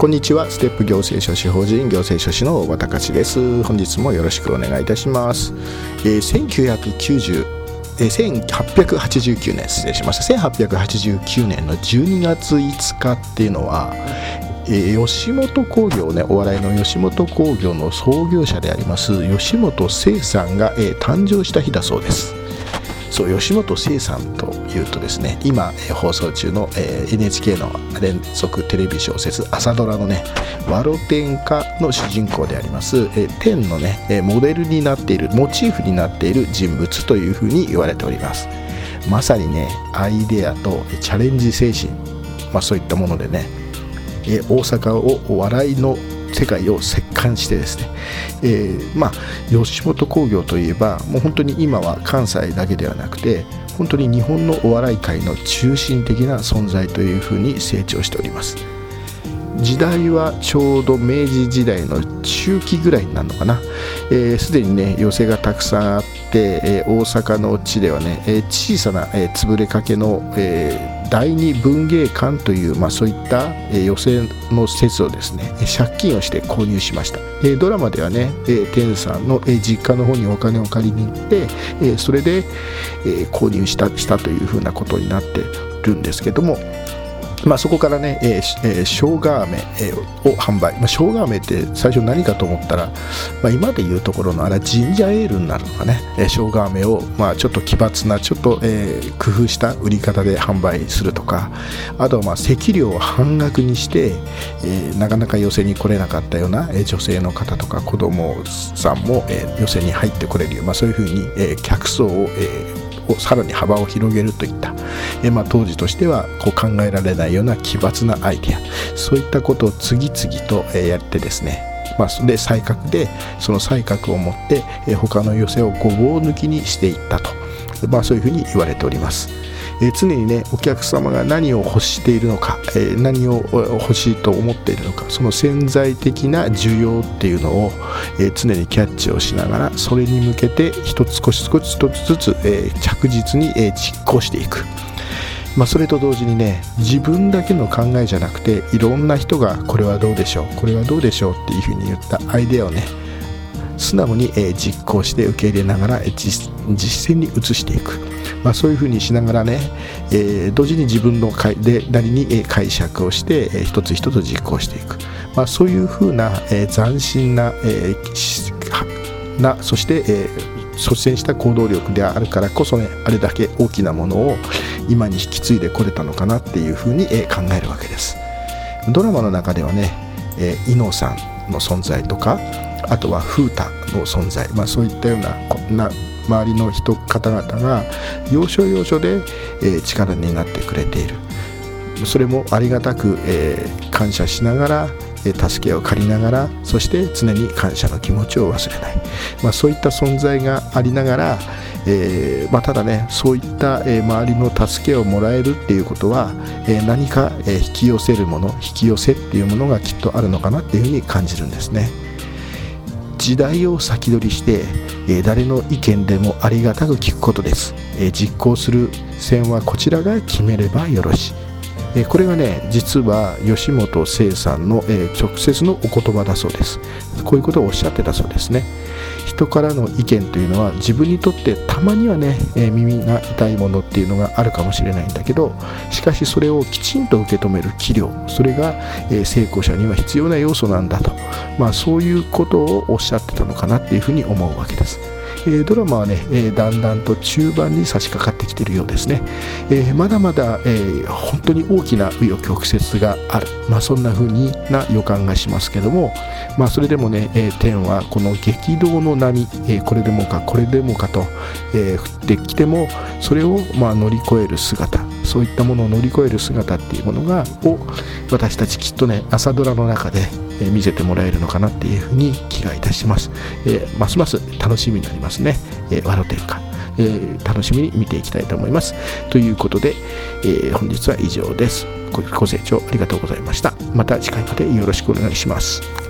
こんにちは。ステップ行政書士法人行政書士の大場隆です。本日もよろしくお願いいたします、えー、1990えー、1889年失礼しました。1889年の12月5日っていうのは、えー、吉本興業ねお笑いの吉本興業の創業者であります吉本清さんが、えー、誕生した日だそうです。そう吉本清さんというとですね今、え、放送中の、え、NHK の連続テレビ小説朝ドラのね「ワロ天下」の主人公であります、え、天のね、え、モデルになっているモチーフになっている人物というふうに言われております。まさにねアイデアとチャレンジ精神、まあ、そういったものでね、え、大阪を笑いの世界を席巻してですね、えー、まあ吉本興業といえばもう本当に今は関西だけではなくて本当に日本のお笑い界の中心的な存在というふうに成長しております。時代はちょうど明治時代の中期ぐらいになるのかな。すで、えー、にね寄席がたくさんあって、えー、大阪の地ではね、えー、小さな、えー、潰れかけの、えー第二文芸館という、まあ、そういった、えー、予選の施設をですね借金をして購入しました、えー、ドラマではね、えー、天さんの、えー、実家の方にお金を借りに行って、えー、それで、えー、購入したしたというふうなことになってるんですけどもまあ、そこからね、えーえー、生姜飴、を販売、まあ、生姜飴って最初何かと思ったら、まあ、今でいうところのあれジンジャーエールになるのかね、えー、生姜飴を、まあ、ちょっと奇抜なちょっと、えー、工夫した売り方で販売するとか。あとはまあ席料を半額にして、えー、なかなか寄席に来れなかったような、えー、女性の方とか子供さんも、えー、寄席に入ってこれるよう、まあ、そういうふうに、えー、客層を、えーさらに幅を広げるといった、えまあ、当時としてはこう考えられないような奇抜なアイデア。そういったことを次々と、えやってですね。まあ、で才覚でその才覚を持って、え他の寄せをごぼう抜きにしていったと、まあ、そういうふうに言われております。え常にねお客様が何を欲しているのか、え、何を欲しいと思っているのかその潜在的な需要っていうのを、え、常にキャッチをしながらそれに向けて一つ少し少し一つずつ、え、着実に、え実行していく。まあ、それと同時にね自分だけの考えじゃなくていろんな人がこれはどうでしょうこれはどうでしょうっていうふうに言ったアイデアをね素直に、えー、実行して受け入れながら、えー、実践に移していく、まあ、そういうふうにしながらね、えー、同時に自分のでなりに、えー、解釈をして、えー、一つ一つ実行していく、まあ、そういうふうな、えー、斬新な,、えー、なそして、えー、率先した行動力であるからこそねあれだけ大きなものを今に引き継いでこれたのかなっていうふうに、えー、考えるわけです。ドラマの中ではね、えー、伊野さんの存在とかあとは風太の存在、まあ、そういったようなこんな周りの人方々が要所要所で、えー、力になってくれている。それもありがたく、えー、感謝しながら助けを借りながらそして常に感謝の気持ちを忘れない、まあ、そういった存在がありながら、えーまあ、ただねそういった、え、周りの助けをもらえるっていうことは、え、何か、え、引き寄せるもの引き寄せっていうものがきっとあるのかなっていうふうに感じるんですね。時代を先取りして、えー、誰の意見でもありがたく聞くことです、えー、実行する線はこちらが決めればよろしい、えー、これがね実は吉本清さんの、え直接のお言葉だそうです。こういうことをおっしゃってたそうですね。人からの意見というのは自分にとってたまにはね、えー、耳が痛いものっていうのがあるかもしれないんだけどしかしそれをきちんと受け止める器量それが、えー、成功者には必要な要素なんだと、まあ、そういうことをおっしゃってたのかなっていうふうに思うわけです。えドラマはね、えだんだんと中盤に差し掛かってきているようですね、えまだまだ、え本当に大きな紆余曲折がある、まあ、そんな風にな予感がしますけども、まあ、それでもね、え天はこの激動の波、えこれでもかこれでもかと、え降ってきてもそれをまあ乗り越える姿。そういったものを乗り越える姿っていうものがを私たちきっとね朝ドラの中で見せてもらえるのかなっていうふうに気がいたします、えー、ますます楽しみになりますね、えー、ワロテルカ、えー、楽しみに見ていきたいと思います。ということで、え本日は以上です。ご清聴ありがとうございました。また次回までよろしくお願いします。